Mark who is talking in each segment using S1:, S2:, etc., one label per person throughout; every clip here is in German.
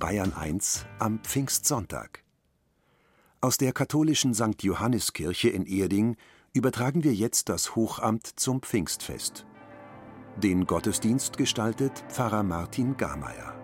S1: Bayern 1 am Pfingstsonntag. Aus der katholischen St. Johanniskirche in Erding übertragen wir jetzt das Hochamt zum Pfingstfest. Den Gottesdienst gestaltet Pfarrer Martin Garmeier.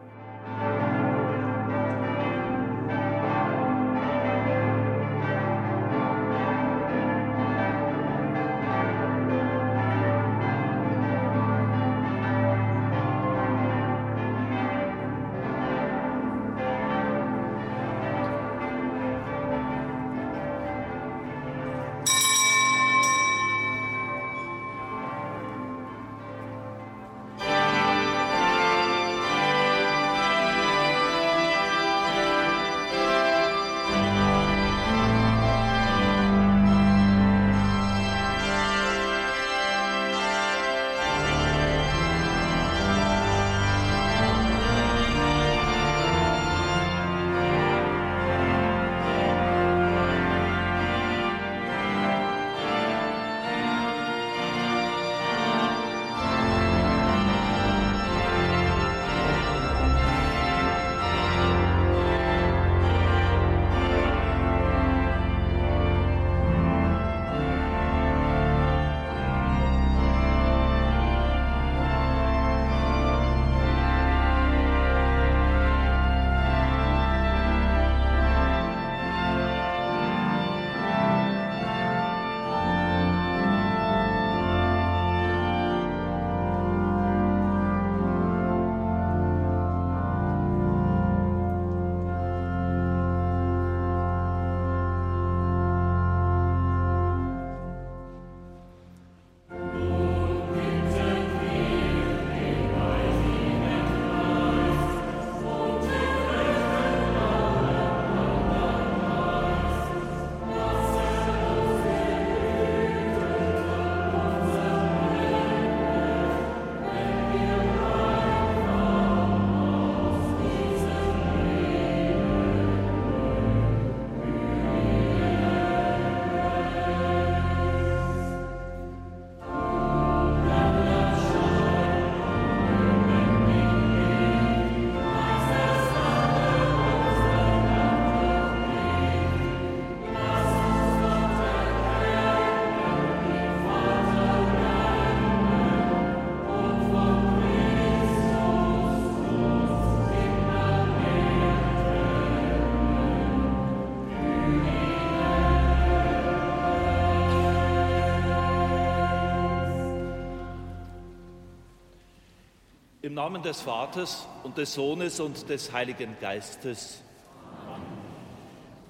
S2: Namen des Vaters und des Sohnes und des Heiligen Geistes.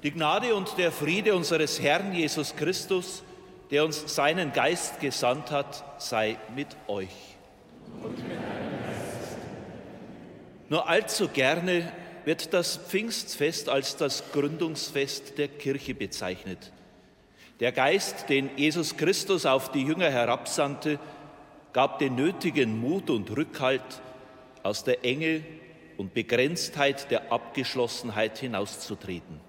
S2: Die Gnade und der Friede unseres Herrn Jesus Christus, der uns seinen Geist gesandt hat, sei mit euch. Nur allzu gerne wird das Pfingstfest als das Gründungsfest der Kirche bezeichnet. Der Geist, den Jesus Christus auf die Jünger herabsandte, gab den nötigen Mut und Rückhalt, aus der Enge und Begrenztheit der Abgeschlossenheit hinauszutreten.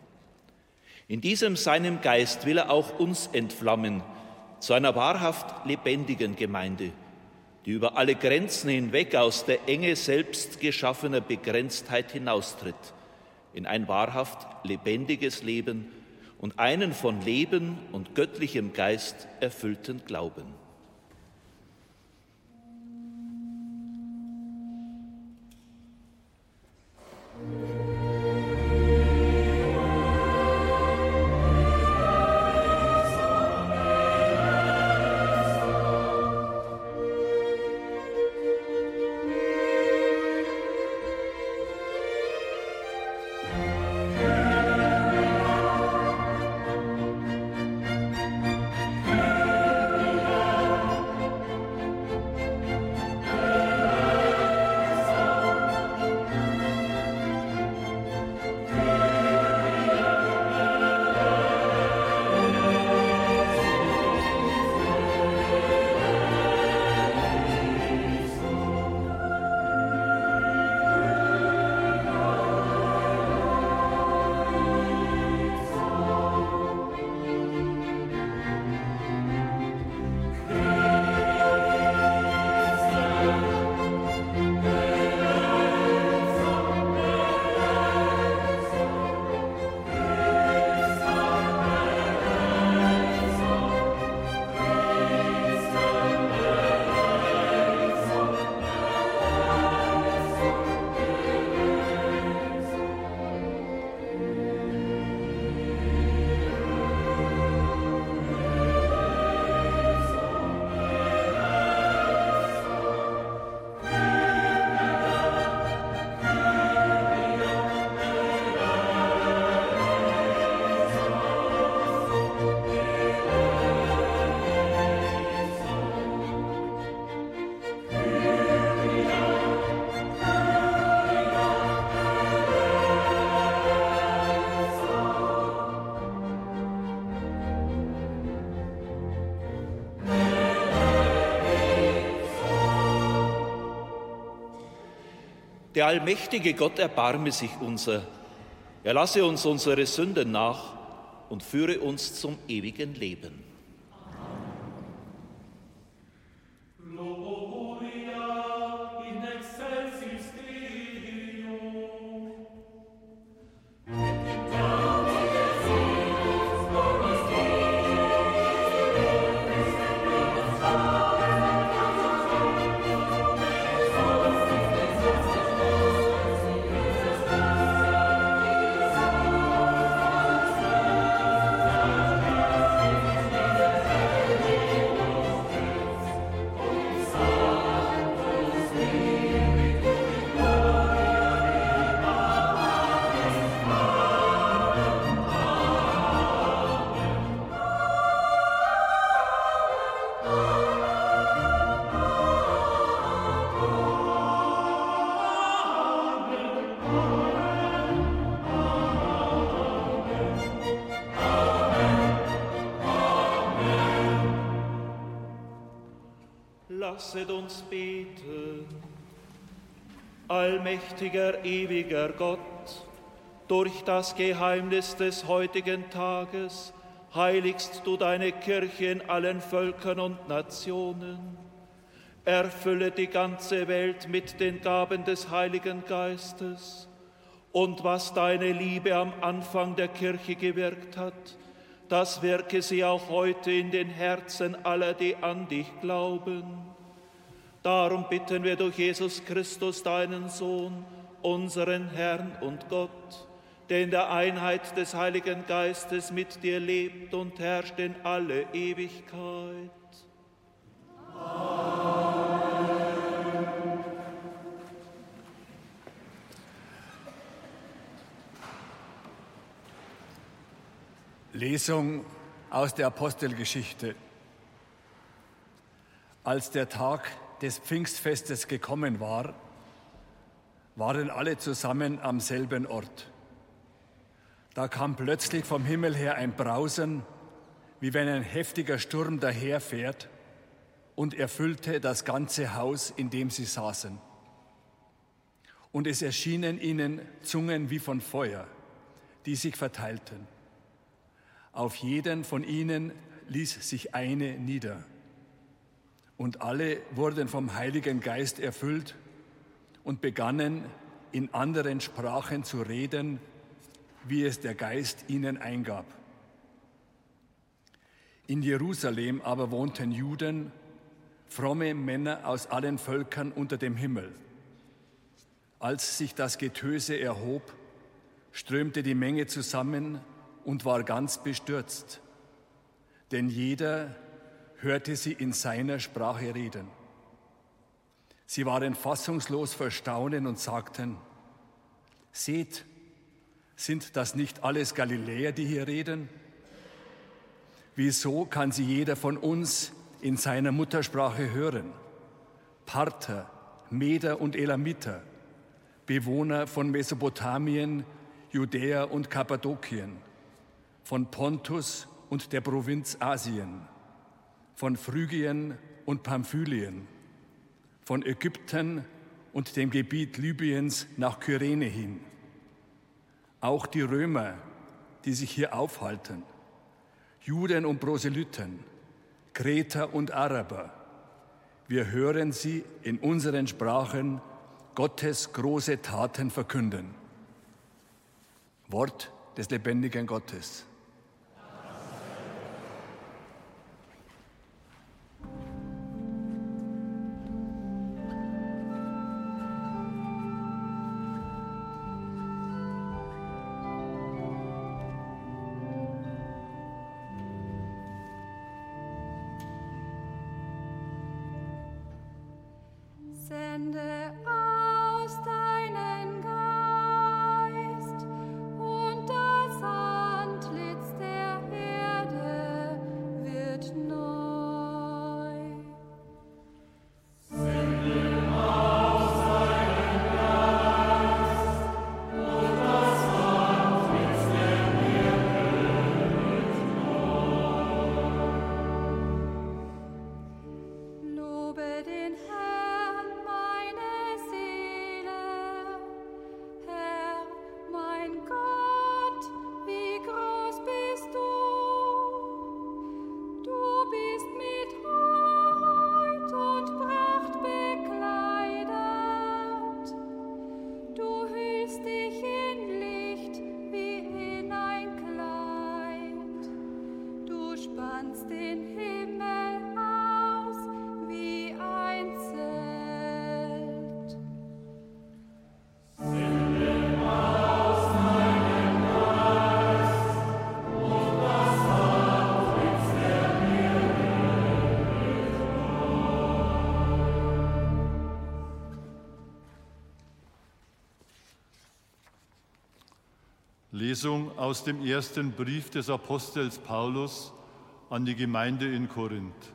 S2: In diesem seinem Geist will er auch uns entflammen zu einer wahrhaft lebendigen Gemeinde, die über alle Grenzen hinweg aus der Enge selbst geschaffener Begrenztheit hinaustritt in ein wahrhaft lebendiges Leben und einen von Leben und göttlichem Geist erfüllten Glauben. Der allmächtige Gott erbarme sich unser. Er lasse uns unsere Sünden nach und führe uns zum ewigen Leben. Allmächtiger, ewiger Gott, durch das Geheimnis des heutigen Tages heiligst du deine Kirche in allen Völkern und Nationen. Erfülle die ganze Welt mit den Gaben des Heiligen Geistes und was deine Liebe am Anfang der Kirche gewirkt hat, das wirke sie auch heute in den Herzen aller, die an dich glauben Darum bitten wir durch Jesus Christus, deinen Sohn, unseren Herrn und Gott, der in der Einheit des Heiligen Geistes mit dir lebt und herrscht in alle Ewigkeit. Amen.
S3: Lesung aus der Apostelgeschichte. Als der Tag des Pfingstfestes gekommen war, waren alle zusammen am selben Ort. Da kam plötzlich vom Himmel her ein Brausen, wie wenn ein heftiger Sturm daherfährt, und erfüllte das ganze Haus, in dem sie saßen. Und es erschienen ihnen Zungen wie von Feuer, die sich verteilten. Auf jeden von ihnen ließ sich eine nieder und alle wurden vom Heiligen Geist erfüllt und begannen in anderen Sprachen zu reden, wie es der Geist ihnen eingab. In Jerusalem aber wohnten Juden, fromme Männer aus allen Völkern unter dem Himmel. Als sich das Getöse erhob, strömte die Menge zusammen und war ganz bestürzt, denn jeder, hörte sie in seiner Sprache reden. Sie waren fassungslos vor Staunen und sagten, Seht, sind das nicht alles Galiläer, die hier reden? Wieso kann sie jeder von uns in seiner Muttersprache hören? Parther, Meder und Elamiter, Bewohner von Mesopotamien, Judäa und Kappadokien, von Pontus und der Provinz Asien von Phrygien und Pamphylien, von Ägypten und dem Gebiet Libyens nach Kyrene hin. Auch die Römer, die sich hier aufhalten, Juden und Proselyten, Kreter und Araber, wir hören sie in unseren Sprachen Gottes große Taten verkünden. Wort des lebendigen Gottes.
S4: Lesung aus dem ersten Brief des Apostels Paulus an die Gemeinde in Korinth.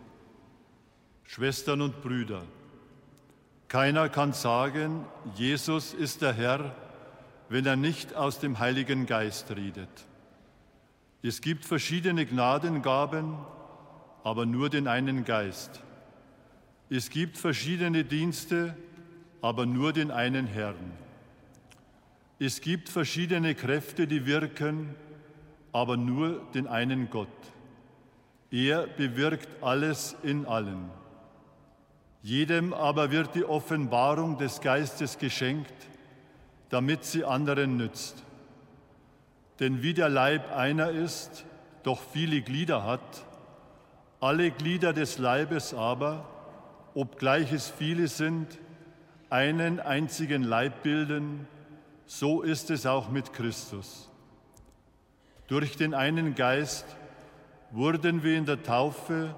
S4: Schwestern und Brüder, keiner kann sagen, Jesus ist der Herr, wenn er nicht aus dem Heiligen Geist redet. Es gibt verschiedene Gnadengaben, aber nur den einen Geist. Es gibt verschiedene Dienste, aber nur den einen Herrn. Es gibt verschiedene Kräfte, die wirken, aber nur den einen Gott. Er bewirkt alles in allen. Jedem aber wird die Offenbarung des Geistes geschenkt, damit sie anderen nützt. Denn wie der Leib einer ist, doch viele Glieder hat, alle Glieder des Leibes aber, obgleich es viele sind, einen einzigen Leib bilden, so ist es auch mit Christus. Durch den einen Geist wurden wir in der Taufe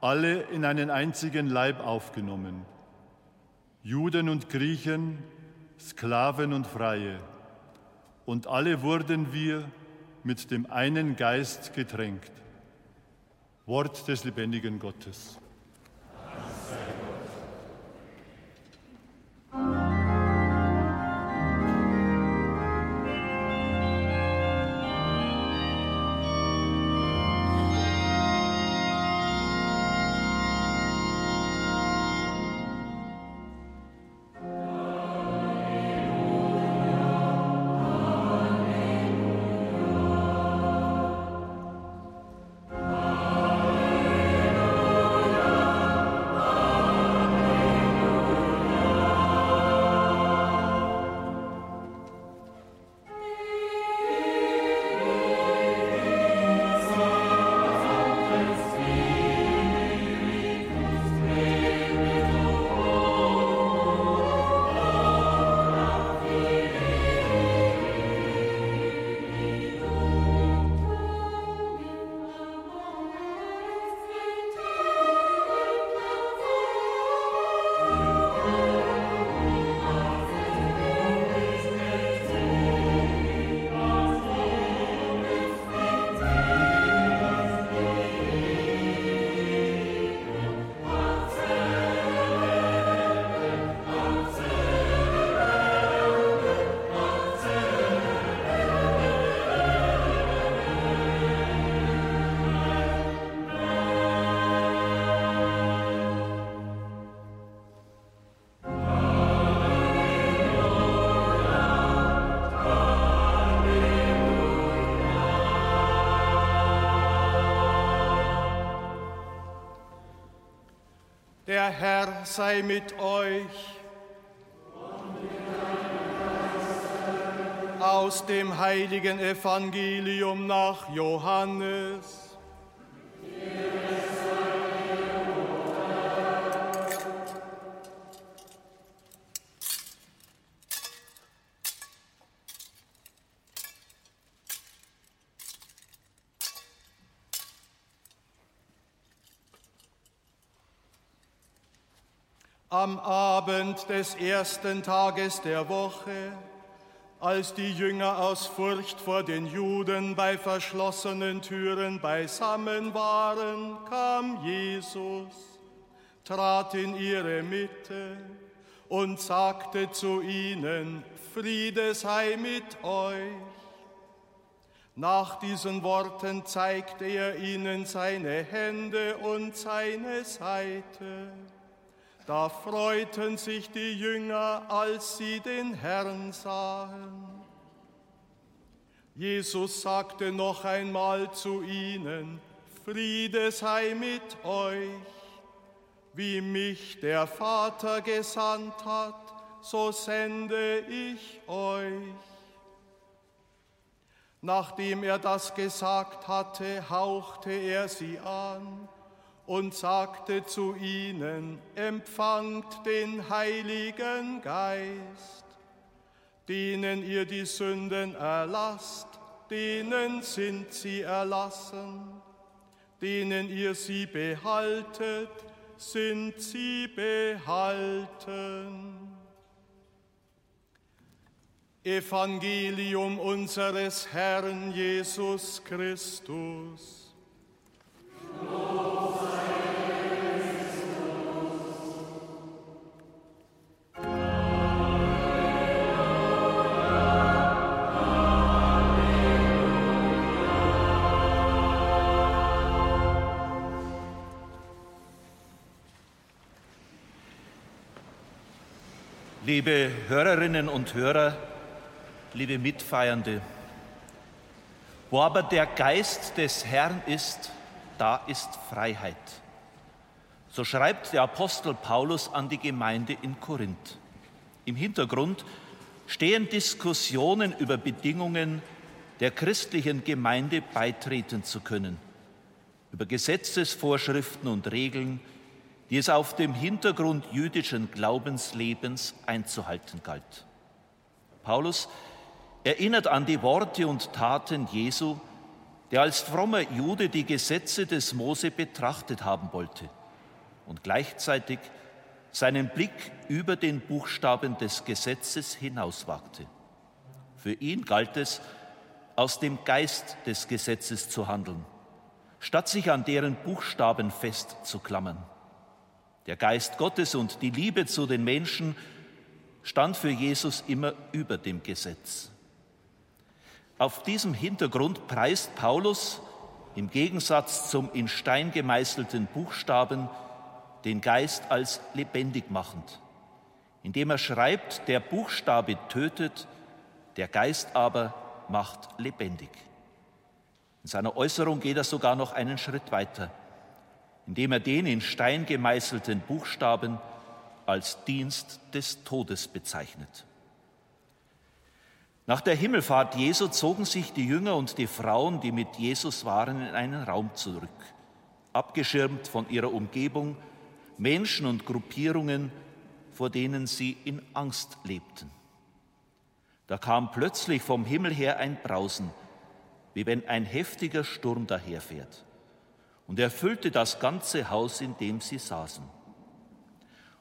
S4: alle in einen einzigen Leib aufgenommen. Juden und Griechen, Sklaven und Freie. Und alle wurden wir mit dem einen Geist getränkt. Wort des lebendigen Gottes.
S5: Der Herr sei mit euch. Aus dem heiligen Evangelium nach Johannes. Am Abend des ersten Tages der Woche, als die Jünger aus Furcht vor den Juden bei verschlossenen Türen beisammen waren, kam Jesus, trat in ihre Mitte und sagte zu ihnen, Friede sei mit euch. Nach diesen Worten zeigte er ihnen seine Hände und seine Seite. Da freuten sich die Jünger, als sie den Herrn sahen. Jesus sagte noch einmal zu ihnen, Friede sei mit euch. Wie mich der Vater gesandt hat, so sende ich euch. Nachdem er das gesagt hatte, hauchte er sie an und sagte zu ihnen, empfangt den Heiligen Geist, denen ihr die Sünden erlasst, denen sind sie erlassen, denen ihr sie behaltet, sind sie behalten. Evangelium unseres Herrn Jesus Christus.
S2: Liebe Hörerinnen und Hörer, liebe Mitfeiernde, wo aber der Geist des Herrn ist, da ist Freiheit. So schreibt der Apostel Paulus an die Gemeinde in Korinth. Im Hintergrund stehen Diskussionen über Bedingungen, der christlichen Gemeinde beitreten zu können, über Gesetzesvorschriften und Regeln, die es auf dem Hintergrund jüdischen Glaubenslebens einzuhalten galt. Paulus erinnert an die Worte und Taten Jesu, der als frommer Jude die Gesetze des Mose betrachtet haben wollte und gleichzeitig seinen Blick über den Buchstaben des Gesetzes hinauswagte. Für ihn galt es, aus dem Geist des Gesetzes zu handeln, statt sich an deren Buchstaben festzuklammern. Der Geist Gottes und die Liebe zu den Menschen stand für Jesus immer über dem Gesetz. Auf diesem Hintergrund preist Paulus im Gegensatz zum in Stein gemeißelten Buchstaben den Geist als lebendig machend, indem er schreibt, der Buchstabe tötet, der Geist aber macht lebendig. In seiner Äußerung geht er sogar noch einen Schritt weiter indem er den in Stein gemeißelten Buchstaben als Dienst des Todes bezeichnet. Nach der Himmelfahrt Jesu zogen sich die Jünger und die Frauen, die mit Jesus waren, in einen Raum zurück, abgeschirmt von ihrer Umgebung, Menschen und Gruppierungen, vor denen sie in Angst lebten. Da kam plötzlich vom Himmel her ein Brausen, wie wenn ein heftiger Sturm daherfährt und erfüllte das ganze Haus, in dem sie saßen.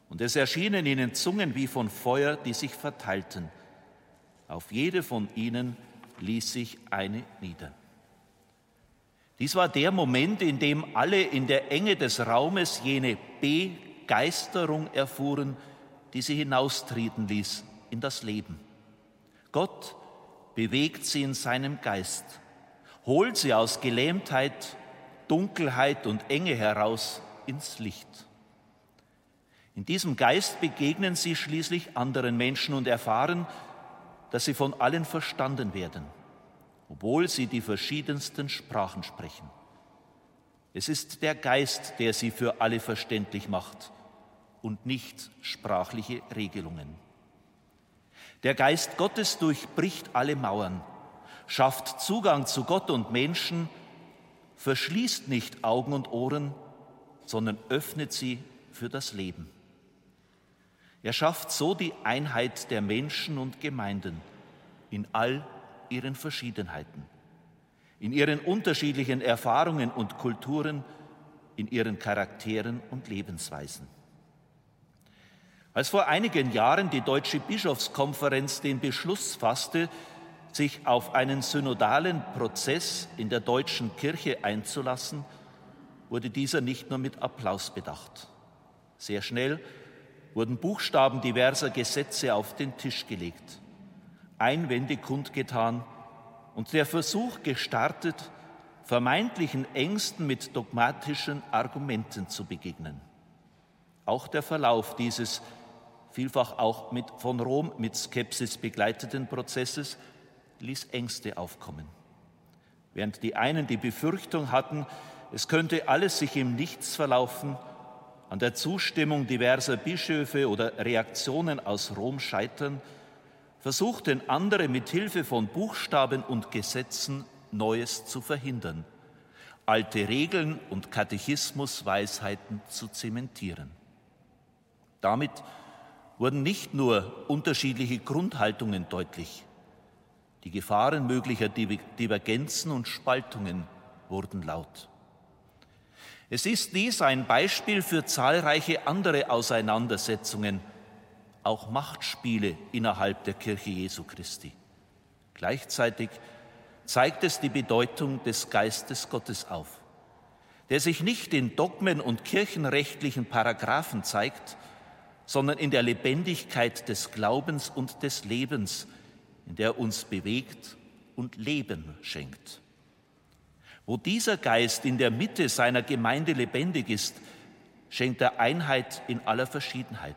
S2: Und es erschienen ihnen Zungen wie von Feuer, die sich verteilten. Auf jede von ihnen ließ sich eine nieder. Dies war der Moment, in dem alle in der Enge des Raumes jene Begeisterung erfuhren, die sie hinaustreten ließ in das Leben. Gott bewegt sie in seinem Geist, holt sie aus Gelähmtheit Dunkelheit und Enge heraus ins Licht. In diesem Geist begegnen sie schließlich anderen Menschen und erfahren, dass sie von allen verstanden werden, obwohl sie die verschiedensten Sprachen sprechen. Es ist der Geist, der sie für alle verständlich macht und nicht sprachliche Regelungen. Der Geist Gottes durchbricht alle Mauern, schafft Zugang zu Gott und Menschen, verschließt nicht Augen und Ohren, sondern öffnet sie für das Leben. Er schafft so die Einheit der Menschen und Gemeinden in all ihren Verschiedenheiten, in ihren unterschiedlichen Erfahrungen und Kulturen, in ihren Charakteren und Lebensweisen. Als vor einigen Jahren die Deutsche Bischofskonferenz den Beschluss fasste, sich auf einen synodalen Prozess in der deutschen Kirche einzulassen, wurde dieser nicht nur mit Applaus bedacht. Sehr schnell wurden Buchstaben diverser Gesetze auf den Tisch gelegt, Einwände kundgetan und der Versuch gestartet, vermeintlichen Ängsten mit dogmatischen Argumenten zu begegnen. Auch der Verlauf dieses vielfach auch mit, von Rom mit Skepsis begleiteten Prozesses ließ Ängste aufkommen. Während die einen die Befürchtung hatten, es könnte alles sich im Nichts verlaufen, an der Zustimmung diverser Bischöfe oder Reaktionen aus Rom scheitern, versuchten andere mit Hilfe von Buchstaben und Gesetzen Neues zu verhindern, alte Regeln und Katechismusweisheiten zu zementieren. Damit wurden nicht nur unterschiedliche Grundhaltungen deutlich, die Gefahren möglicher Divergenzen und Spaltungen wurden laut. Es ist dies ein Beispiel für zahlreiche andere Auseinandersetzungen, auch Machtspiele innerhalb der Kirche Jesu Christi. Gleichzeitig zeigt es die Bedeutung des Geistes Gottes auf, der sich nicht in Dogmen und kirchenrechtlichen Paragraphen zeigt, sondern in der Lebendigkeit des Glaubens und des Lebens, in der uns bewegt und Leben schenkt. Wo dieser Geist in der Mitte seiner Gemeinde lebendig ist, schenkt er Einheit in aller Verschiedenheit.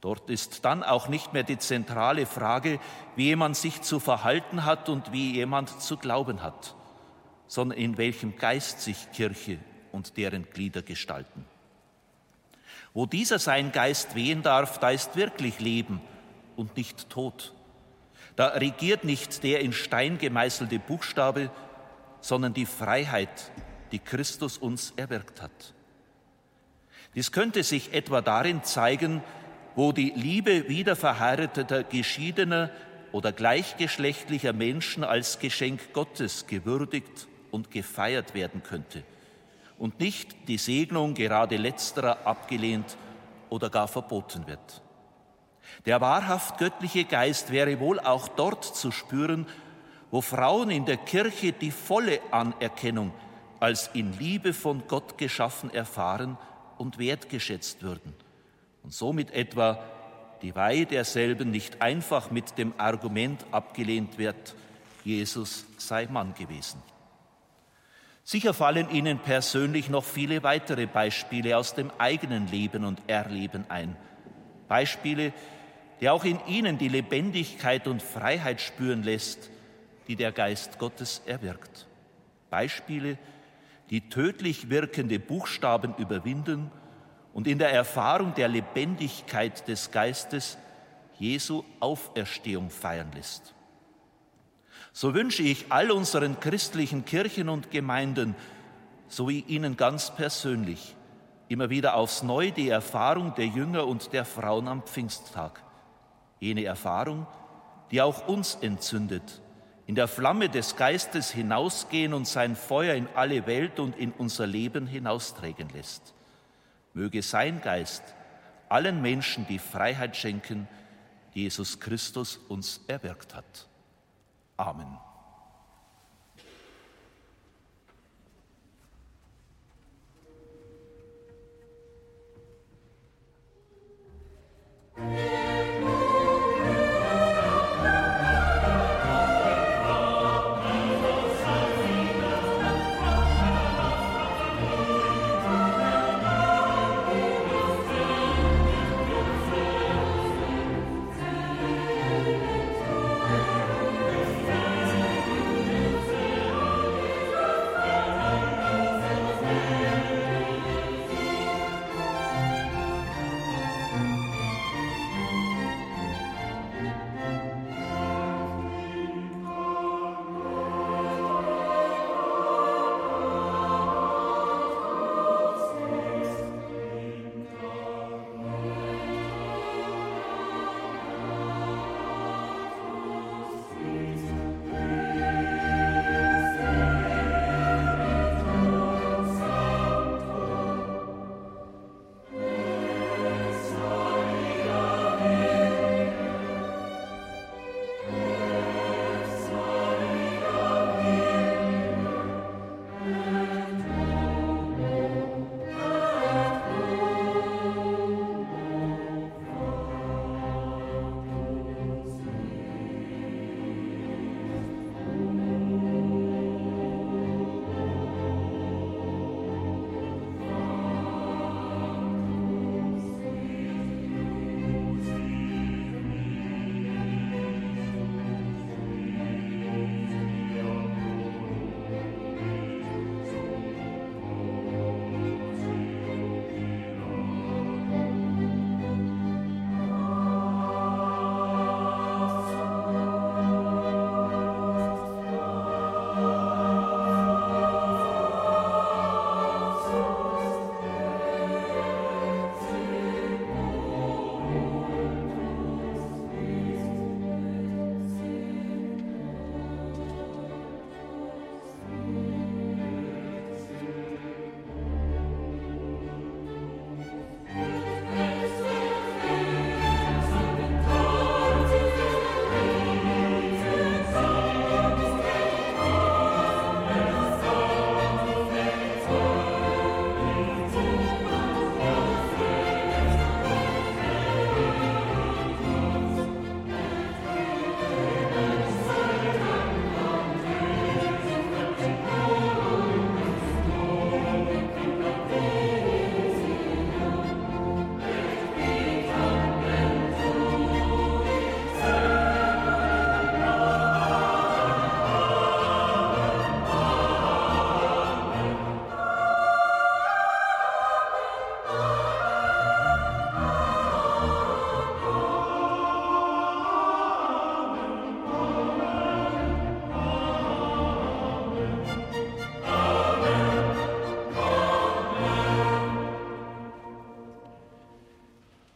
S2: Dort ist dann auch nicht mehr die zentrale Frage, wie jemand sich zu verhalten hat und wie jemand zu glauben hat, sondern in welchem Geist sich Kirche und deren Glieder gestalten. Wo dieser sein Geist wehen darf, da ist wirklich Leben und nicht Tod. Da regiert nicht der in Stein gemeißelte Buchstabe, sondern die Freiheit, die Christus uns erwirkt hat. Dies könnte sich etwa darin zeigen, wo die Liebe wiederverheirateter, geschiedener oder gleichgeschlechtlicher Menschen als Geschenk Gottes gewürdigt und gefeiert werden könnte und nicht die Segnung gerade letzterer abgelehnt oder gar verboten wird. Der wahrhaft göttliche Geist wäre wohl auch dort zu spüren, wo Frauen in der Kirche die volle Anerkennung als in Liebe von Gott geschaffen erfahren und wertgeschätzt würden und somit etwa die Weihe derselben nicht einfach mit dem Argument abgelehnt wird, Jesus sei Mann gewesen. Sicher fallen Ihnen persönlich noch viele weitere Beispiele aus dem eigenen Leben und Erleben ein. Beispiele, die auch in Ihnen die Lebendigkeit und Freiheit spüren lässt, die der Geist Gottes erwirkt. Beispiele, die tödlich wirkende Buchstaben überwinden und in der Erfahrung der Lebendigkeit des Geistes Jesu Auferstehung feiern lässt. So wünsche ich all unseren christlichen Kirchen und Gemeinden sowie Ihnen ganz persönlich immer wieder aufs Neue die Erfahrung der Jünger und der Frauen am Pfingsttag. Jene Erfahrung, die auch uns entzündet, in der Flamme des Geistes hinausgehen und sein Feuer in alle Welt und in unser Leben hinausträgen lässt. Möge sein Geist allen Menschen die Freiheit schenken, die Jesus Christus uns erwirkt hat. Amen.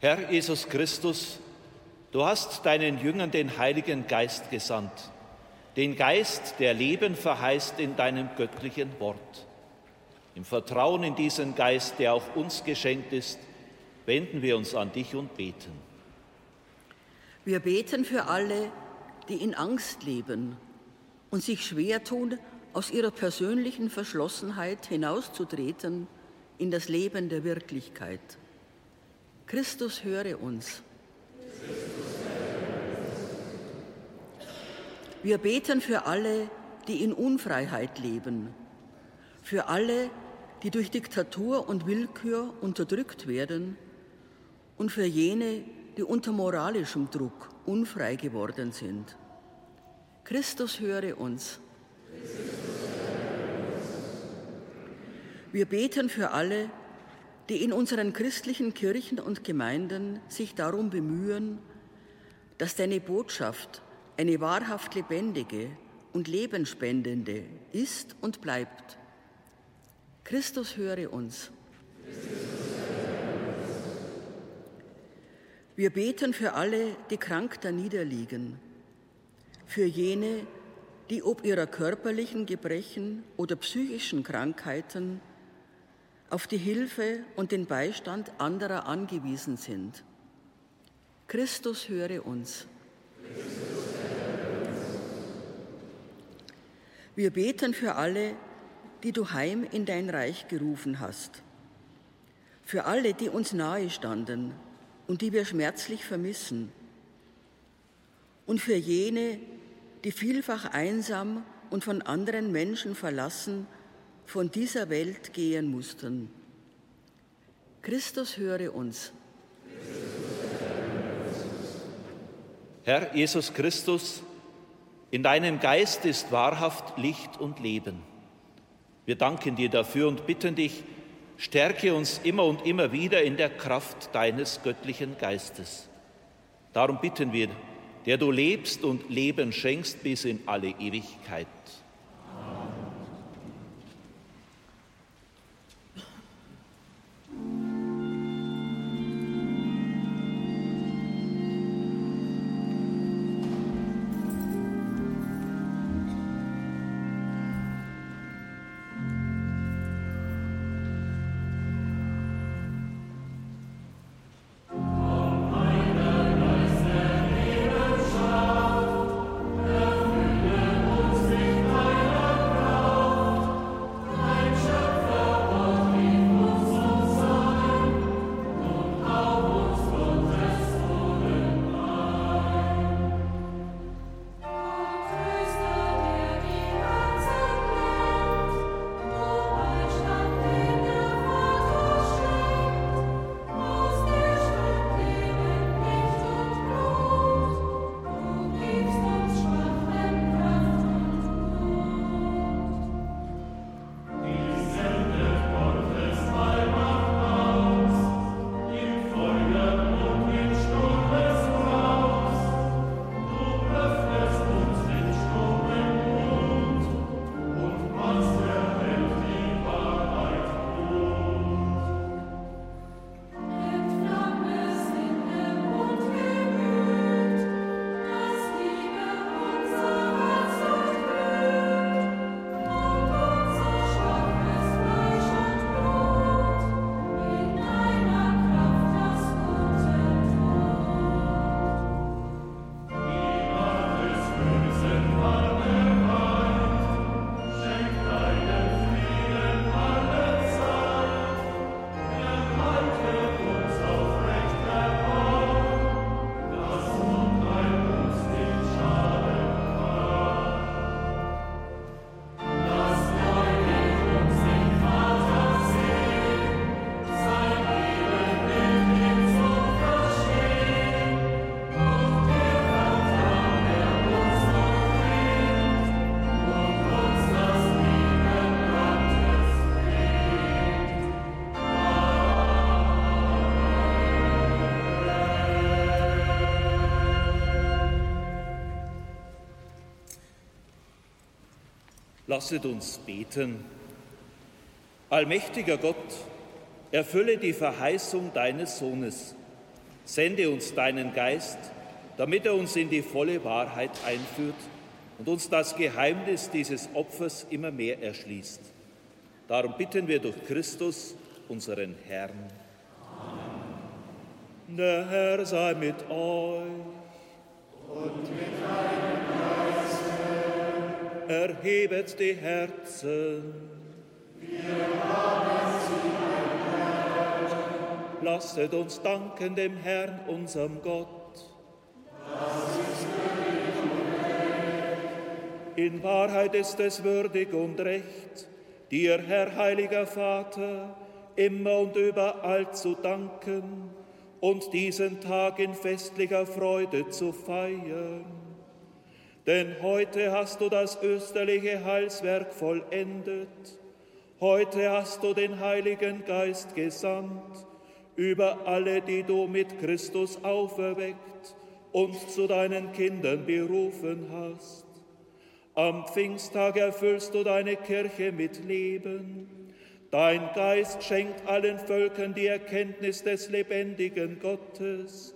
S2: Herr Jesus Christus, du hast deinen Jüngern den Heiligen Geist gesandt, den Geist, der Leben verheißt in deinem göttlichen Wort. Im Vertrauen in diesen Geist, der auch uns geschenkt ist, wenden wir uns an dich und beten.
S6: Wir beten für alle, die in Angst leben und sich schwer tun, aus ihrer persönlichen Verschlossenheit hinauszutreten in das Leben der Wirklichkeit. Christus höre uns. Wir beten für alle, die in Unfreiheit leben, für alle, die durch Diktatur und Willkür unterdrückt werden und für jene, die unter moralischem Druck unfrei geworden sind. Christus höre uns. Wir beten für alle, die in unseren christlichen Kirchen und Gemeinden sich darum bemühen, dass deine Botschaft eine wahrhaft lebendige und lebenspendende ist und bleibt. Christus höre uns. Wir beten für alle, die krank da niederliegen, für jene, die ob ihrer körperlichen Gebrechen oder psychischen Krankheiten auf die Hilfe und den Beistand anderer angewiesen sind. Christus höre uns. Wir beten für alle, die du heim in dein Reich gerufen hast. Für alle, die uns nahe standen und die wir schmerzlich vermissen. Und für jene, die vielfach einsam und von anderen Menschen verlassen von dieser Welt gehen mussten. Christus höre uns.
S2: Herr Jesus Christus, in deinem Geist ist wahrhaft Licht und Leben. Wir danken dir dafür und bitten dich, stärke uns immer und immer wieder in der Kraft deines göttlichen Geistes. Darum bitten wir, der du lebst und Leben schenkst bis in alle Ewigkeit. Lasset uns beten. Allmächtiger Gott, erfülle die Verheißung deines Sohnes. Sende uns deinen Geist, damit er uns in die volle Wahrheit einführt und uns das Geheimnis dieses Opfers immer mehr erschließt. Darum bitten wir durch Christus, unseren Herrn. Amen. Der Herr sei mit euch.
S7: Und mit deinem.
S2: Erhebet die Herzen.
S7: Wir haben sie
S2: Lasset uns danken dem Herrn, unserem Gott. In Wahrheit ist es würdig und recht, dir, Herr heiliger Vater, immer und überall zu danken und diesen Tag in festlicher Freude zu feiern. Denn heute hast du das österliche Heilswerk vollendet, heute hast du den Heiligen Geist gesandt über alle, die du mit Christus auferweckt und zu deinen Kindern berufen hast. Am Pfingsttag erfüllst du deine Kirche mit Leben. Dein Geist schenkt allen Völkern die Erkenntnis des lebendigen Gottes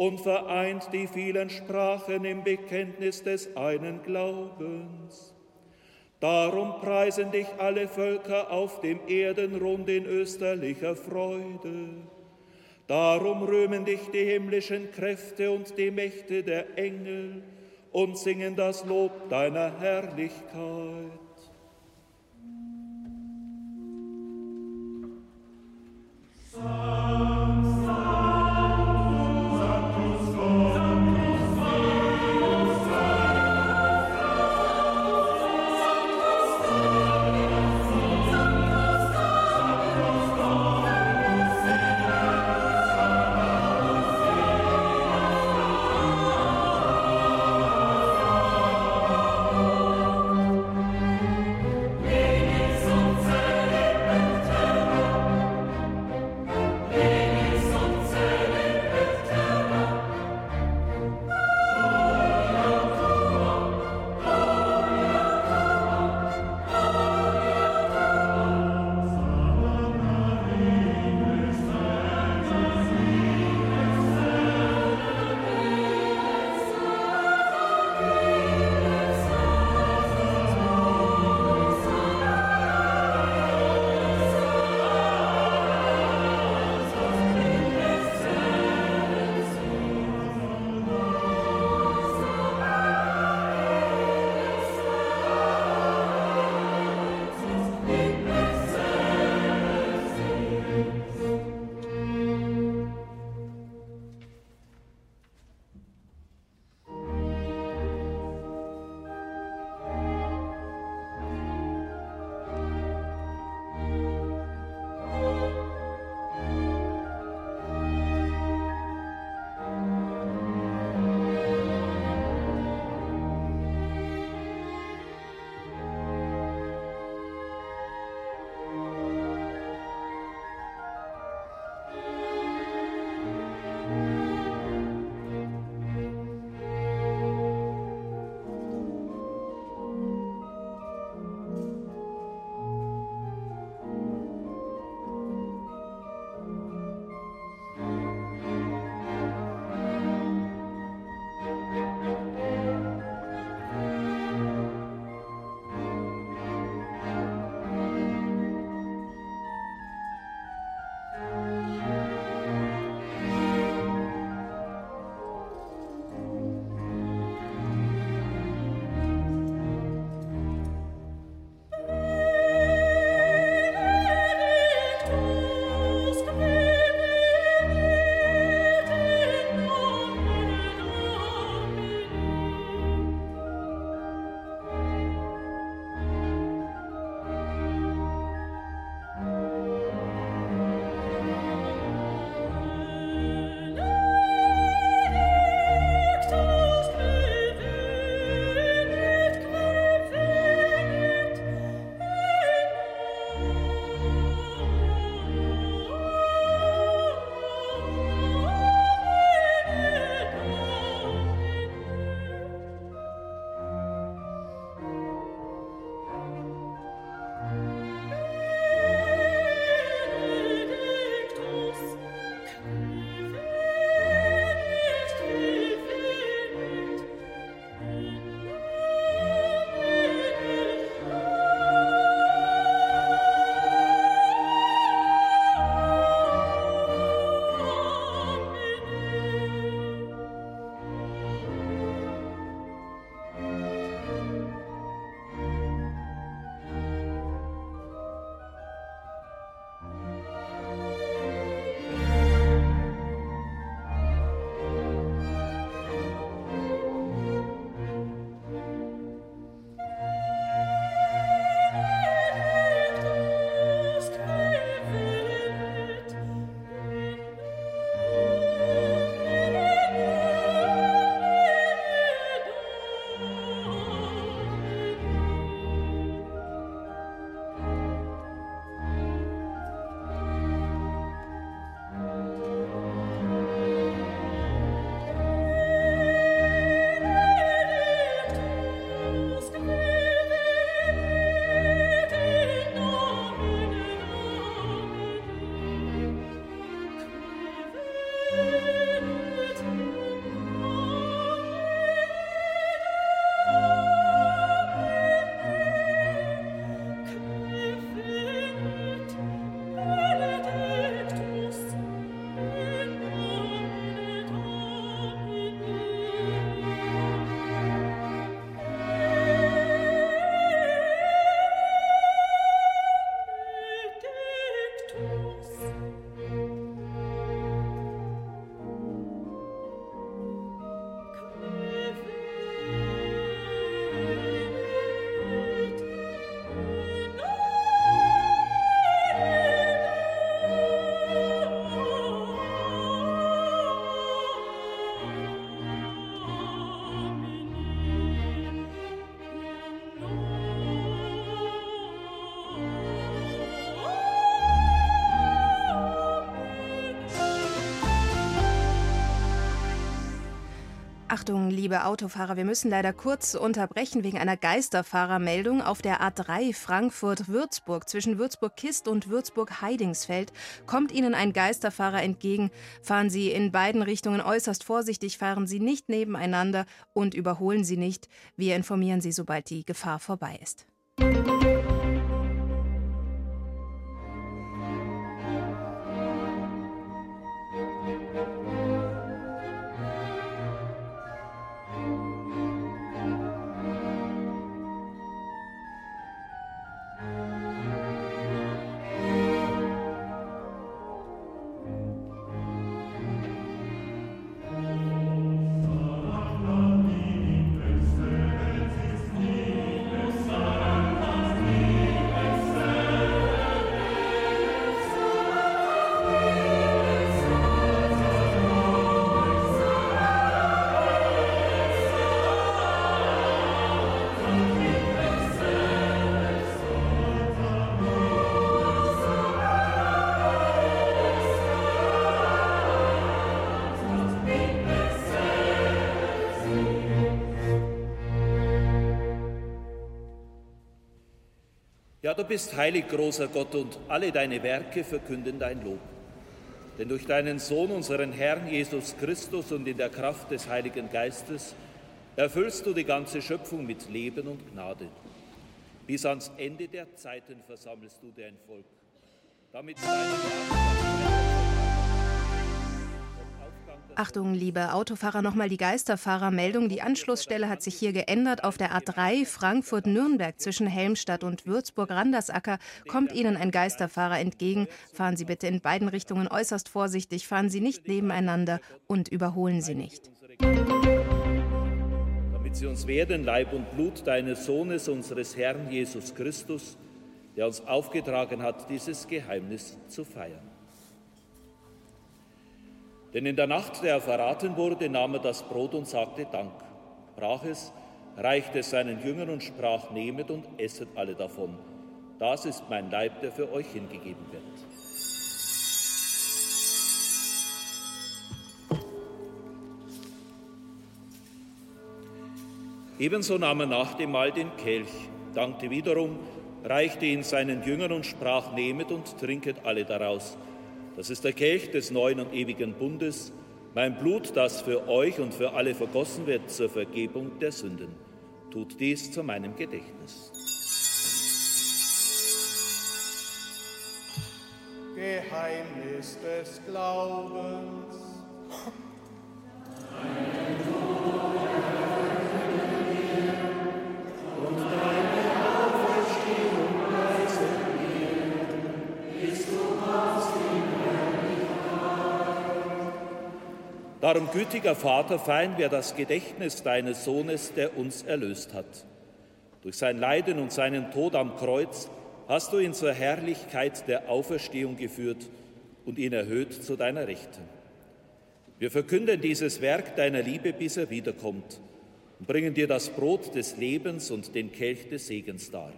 S2: und vereint die vielen Sprachen im Bekenntnis des einen Glaubens. Darum preisen dich alle Völker auf dem Erdenrund in österlicher Freude. Darum rühmen dich die himmlischen Kräfte und die Mächte der Engel, und singen das Lob deiner Herrlichkeit.
S8: Achtung, liebe Autofahrer, wir müssen leider kurz unterbrechen wegen einer Geisterfahrermeldung. Auf der A3 Frankfurt-Würzburg zwischen Würzburg-Kist und Würzburg-Heidingsfeld kommt Ihnen ein Geisterfahrer entgegen. Fahren Sie in beiden Richtungen äußerst vorsichtig, fahren Sie nicht nebeneinander und überholen Sie nicht. Wir informieren Sie, sobald die Gefahr vorbei ist.
S2: Ja, du bist heilig, großer Gott, und alle deine Werke verkünden dein Lob. Denn durch deinen Sohn, unseren Herrn Jesus Christus und in der Kraft des Heiligen Geistes erfüllst du die ganze Schöpfung mit Leben und Gnade. Bis ans Ende der Zeiten versammelst du dein Volk, damit deine
S8: Achtung, liebe Autofahrer, nochmal die Geisterfahrermeldung. Die Anschlussstelle hat sich hier geändert. Auf der A3 Frankfurt-Nürnberg zwischen Helmstadt und Würzburg-Randersacker kommt Ihnen ein Geisterfahrer entgegen. Fahren Sie bitte in beiden Richtungen äußerst vorsichtig, fahren Sie nicht nebeneinander und überholen Sie nicht.
S2: Damit Sie uns werden, Leib und Blut deines Sohnes, unseres Herrn Jesus Christus, der uns aufgetragen hat, dieses Geheimnis zu feiern. Denn in der Nacht, der er verraten wurde, nahm er das Brot und sagte Dank, brach es, reichte es seinen Jüngern und sprach, nehmet und esset alle davon. Das ist mein Leib, der für euch hingegeben wird. Ebenso nahm er nach dem Mahl den Kelch, dankte wiederum, reichte ihn seinen Jüngern und sprach, nehmet und trinket alle daraus. Das ist der Kelch des neuen und ewigen Bundes, mein Blut, das für euch und für alle vergossen wird zur Vergebung der Sünden. Tut dies zu meinem Gedächtnis.
S5: Geheimnis des Glaubens.
S2: Darum, gütiger Vater, feiern wir das Gedächtnis deines Sohnes, der uns erlöst hat. Durch sein Leiden und seinen Tod am Kreuz hast du ihn zur Herrlichkeit der Auferstehung geführt und ihn erhöht zu deiner Rechten. Wir verkünden dieses Werk deiner Liebe, bis er wiederkommt und bringen dir das Brot des Lebens und den Kelch des Segens dar.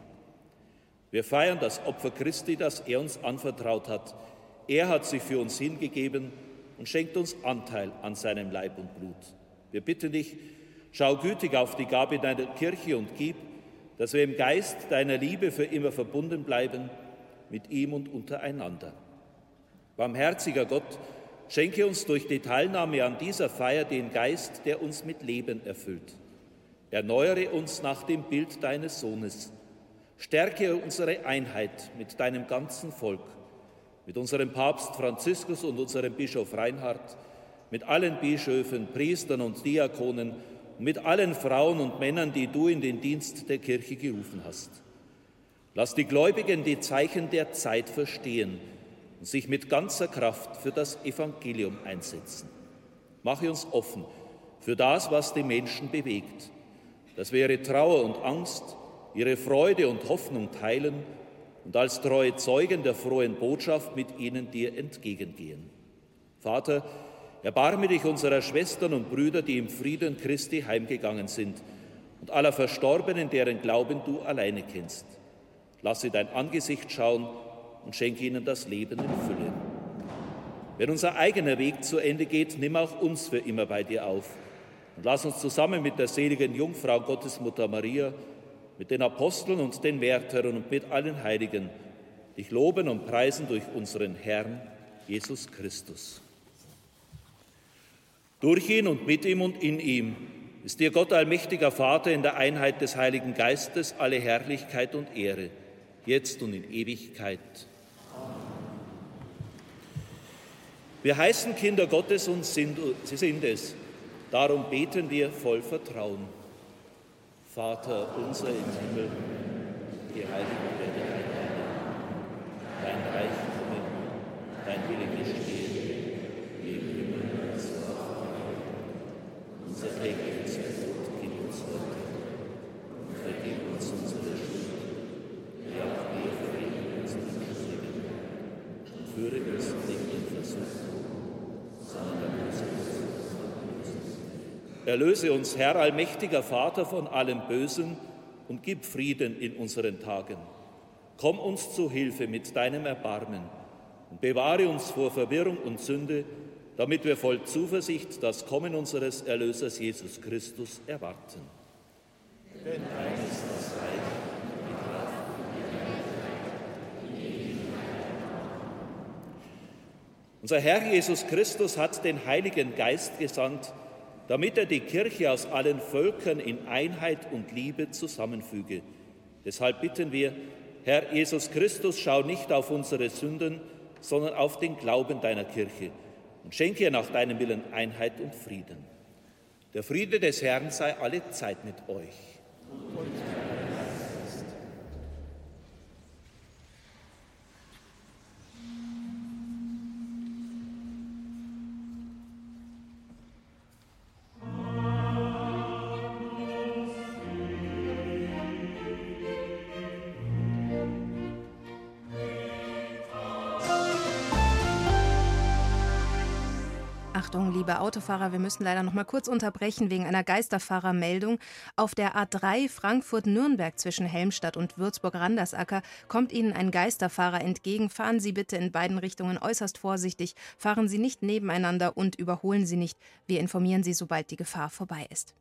S2: Wir feiern das Opfer Christi, das er uns anvertraut hat. Er hat sich für uns hingegeben und schenkt uns Anteil an seinem Leib und Blut. Wir bitten dich, schau gütig auf die Gabe deiner Kirche und gib, dass wir im Geist deiner Liebe für immer verbunden bleiben mit ihm und untereinander. Barmherziger Gott, schenke uns durch die Teilnahme an dieser Feier den Geist, der uns mit Leben erfüllt. Erneuere uns nach dem Bild deines Sohnes. Stärke unsere Einheit mit deinem ganzen Volk mit unserem Papst Franziskus und unserem Bischof Reinhard, mit allen Bischöfen, Priestern und Diakonen mit allen Frauen und Männern, die du in den Dienst der Kirche gerufen hast. Lass die Gläubigen die Zeichen der Zeit verstehen und sich mit ganzer Kraft für das Evangelium einsetzen. Mache uns offen für das, was die Menschen bewegt, dass wir ihre Trauer und Angst, ihre Freude und Hoffnung teilen und als treue Zeugen der frohen Botschaft mit ihnen dir entgegengehen. Vater, erbarme dich unserer Schwestern und Brüder, die im Frieden Christi heimgegangen sind, und aller Verstorbenen, deren Glauben du alleine kennst. Lass sie dein Angesicht schauen und schenke ihnen das Leben in Fülle. Wenn unser eigener Weg zu Ende geht, nimm auch uns für immer bei dir auf Und lass uns zusammen mit der seligen Jungfrau Gottesmutter Maria, mit den Aposteln und den Märtyrern und mit allen Heiligen dich loben und preisen durch unseren Herrn Jesus Christus. Durch ihn und mit ihm und in ihm ist dir Gott allmächtiger Vater in der Einheit des Heiligen Geistes alle Herrlichkeit und Ehre, jetzt und in Ewigkeit. Wir heißen Kinder Gottes und sind, sie sind es. Darum beten wir voll Vertrauen. Vater unser im Himmel, geheiligt werde dein Name. Dein Reich komme, dein Wille geschehe, wie im Himmel so auf Erden. Unser tägliches Brot gib uns heute und vergib uns unsere Schuld, wie auch wir vergeben unseren Schuldigen. Und führe uns nicht in Versuchung, sondern erlöse uns Erlöse uns, Herr, allmächtiger Vater, von allem Bösen und gib Frieden in unseren Tagen. Komm uns zu Hilfe mit deinem Erbarmen und bewahre uns vor Verwirrung und Sünde, damit wir voll Zuversicht das Kommen unseres Erlösers Jesus Christus erwarten. Denn dein ist das Reich. Unser Herr Jesus Christus hat den Heiligen Geist gesandt, damit er die Kirche aus allen Völkern in Einheit und Liebe zusammenfüge. Deshalb bitten wir, Herr Jesus Christus, schau nicht auf unsere Sünden, sondern auf den Glauben deiner Kirche und schenke ihr nach deinem Willen Einheit und Frieden. Der Friede des Herrn sei alle Zeit mit euch.
S8: Achtung, liebe Autofahrer, wir müssen leider noch mal kurz unterbrechen wegen einer Geisterfahrermeldung. Auf der A3 Frankfurt-Nürnberg zwischen Helmstadt und Würzburg-Randersacker kommt Ihnen ein Geisterfahrer entgegen. Fahren Sie bitte in beiden Richtungen äußerst vorsichtig, fahren Sie nicht nebeneinander und überholen Sie nicht. Wir informieren Sie, sobald die Gefahr vorbei ist.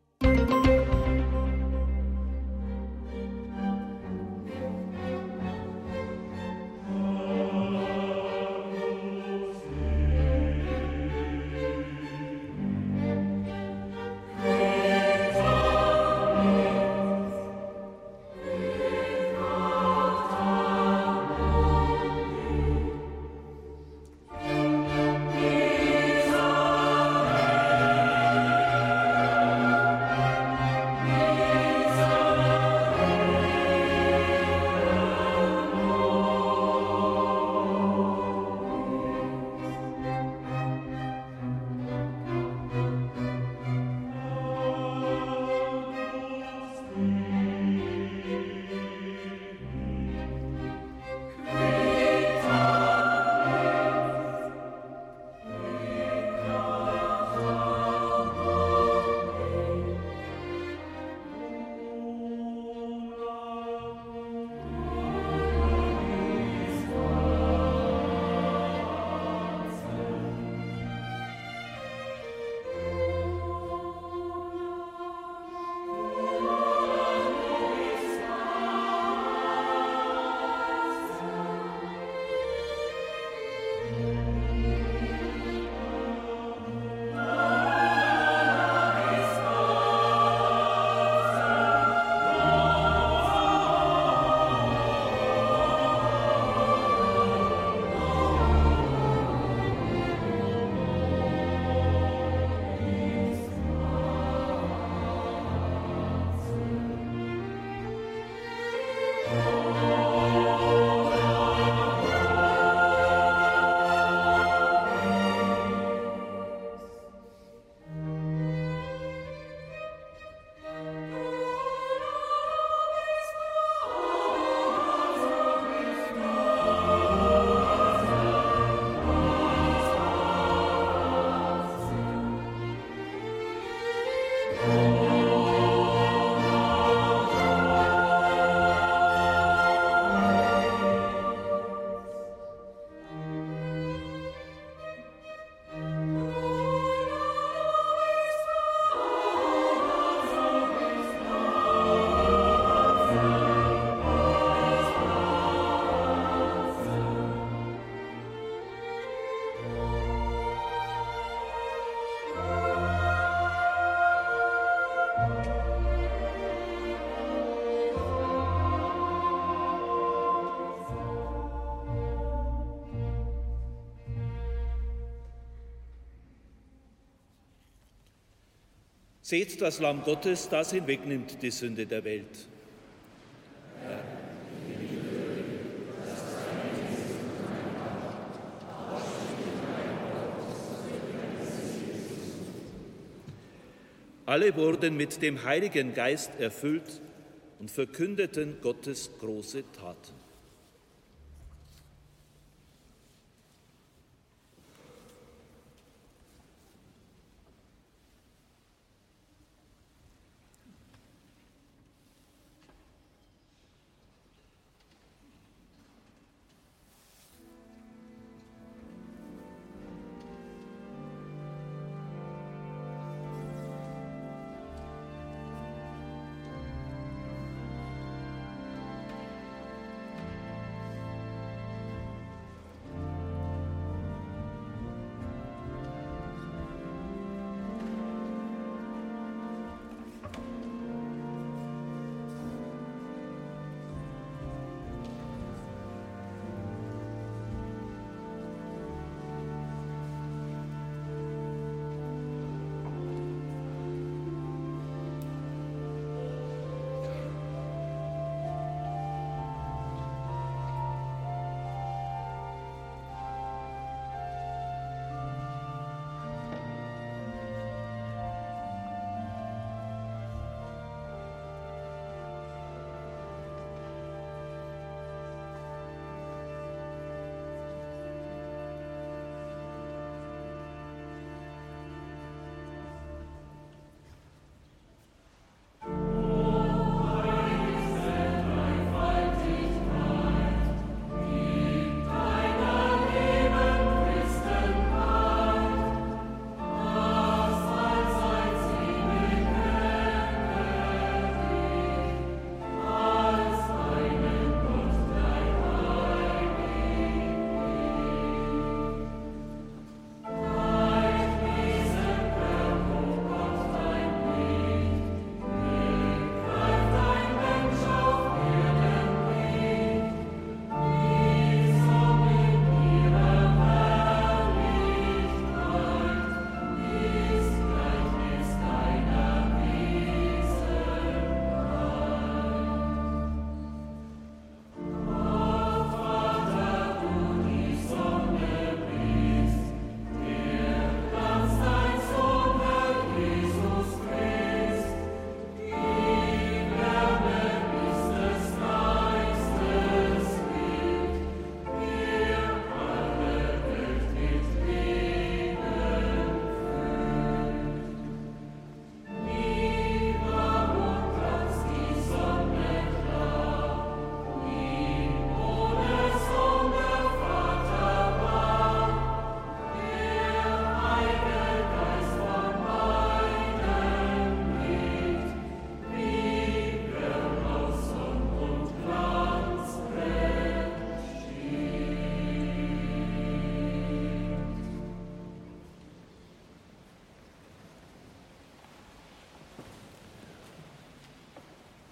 S2: Seht das Lamm Gottes, das hinwegnimmt die Sünde der Welt. Alle wurden mit dem Heiligen Geist erfüllt und verkündeten Gottes große Taten.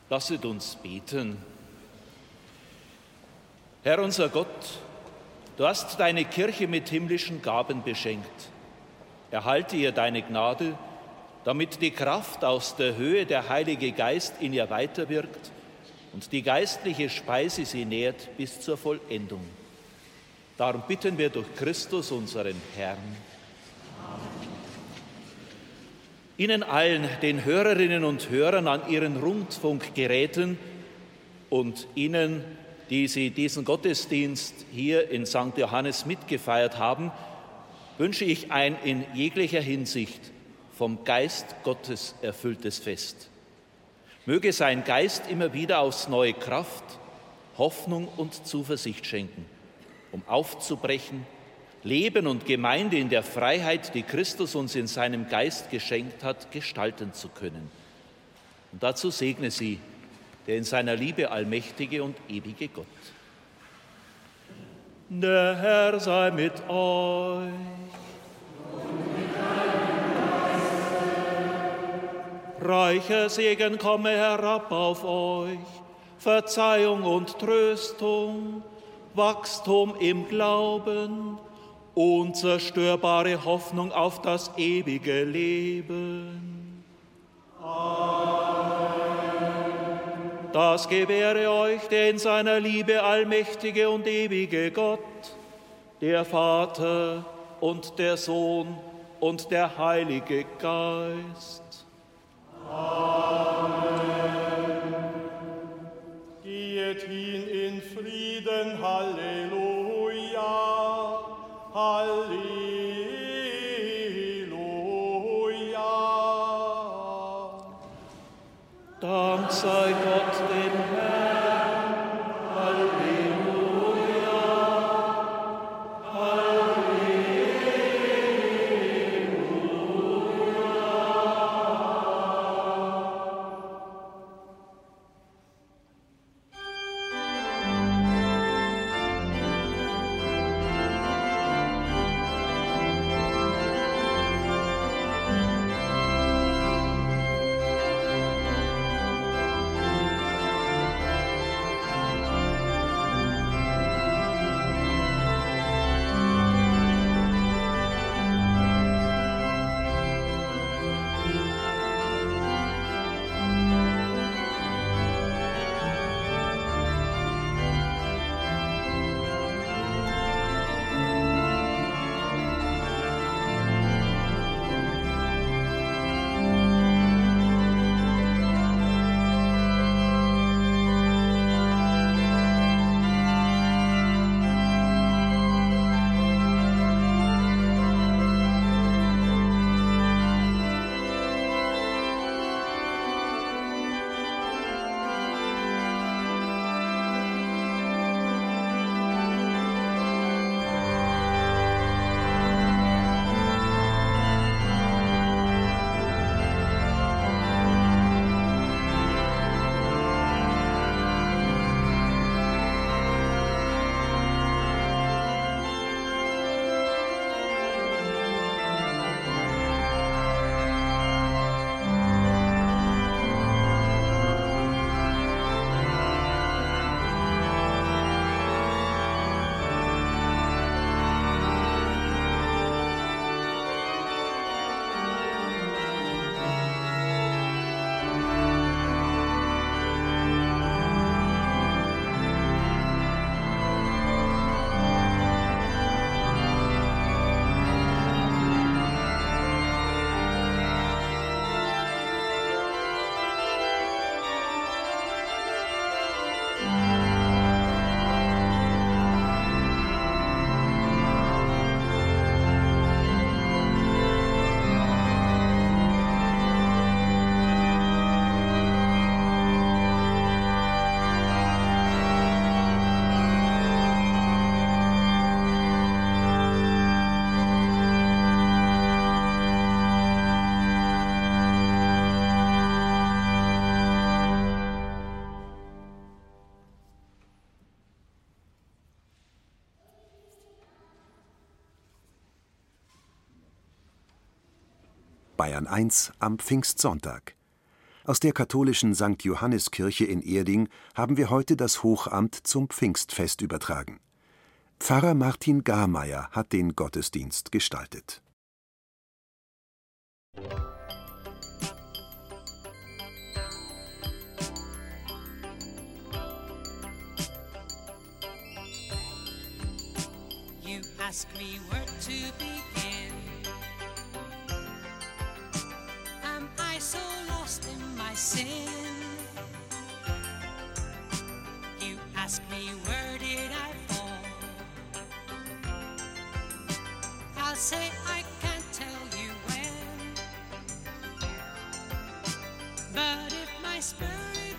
S2: Lasset uns beten. Herr unser Gott, du hast deine Kirche mit himmlischen Gaben beschenkt. Erhalte ihr deine Gnade, damit die Kraft aus der Höhe der Heilige Geist in ihr weiterwirkt und die geistliche Speise sie nährt bis zur Vollendung. Darum bitten wir durch Christus, unseren Herrn. Ihnen allen, den Hörerinnen und Hörern an Ihren Rundfunkgeräten und Ihnen, die Sie diesen Gottesdienst hier in St. Johannes mitgefeiert haben, wünsche ich ein in jeglicher Hinsicht vom Geist Gottes erfülltes Fest. Möge sein Geist immer wieder aufs neue Kraft, Hoffnung und Zuversicht schenken, um aufzubrechen, Leben und Gemeinde in der Freiheit, die Christus uns in seinem Geist geschenkt hat, gestalten zu können. Und dazu segne sie, der in seiner Liebe allmächtige und ewige Gott. Der Herr sei mit euch. Reicher Segen komme herab auf euch, Verzeihung und Tröstung, Wachstum im Glauben, unzerstörbare Hoffnung auf das ewige Leben. Das gewähre euch der in seiner Liebe allmächtige und ewige Gott, der Vater und der Sohn und der Heilige Geist.
S5: Amen. Geht hin in Frieden, Halleluja, Halleluja.
S2: Dank sei Gott
S1: Bayern 1 am Pfingstsonntag. Aus der katholischen St. Johanniskirche in Erding haben wir heute das Hochamt zum Pfingstfest übertragen. Pfarrer Martin Garmeier hat den Gottesdienst gestaltet.
S9: You ask me where to begin. So lost in my sin? You ask me where did I fall? I'll say I can't tell you when. But if my spirit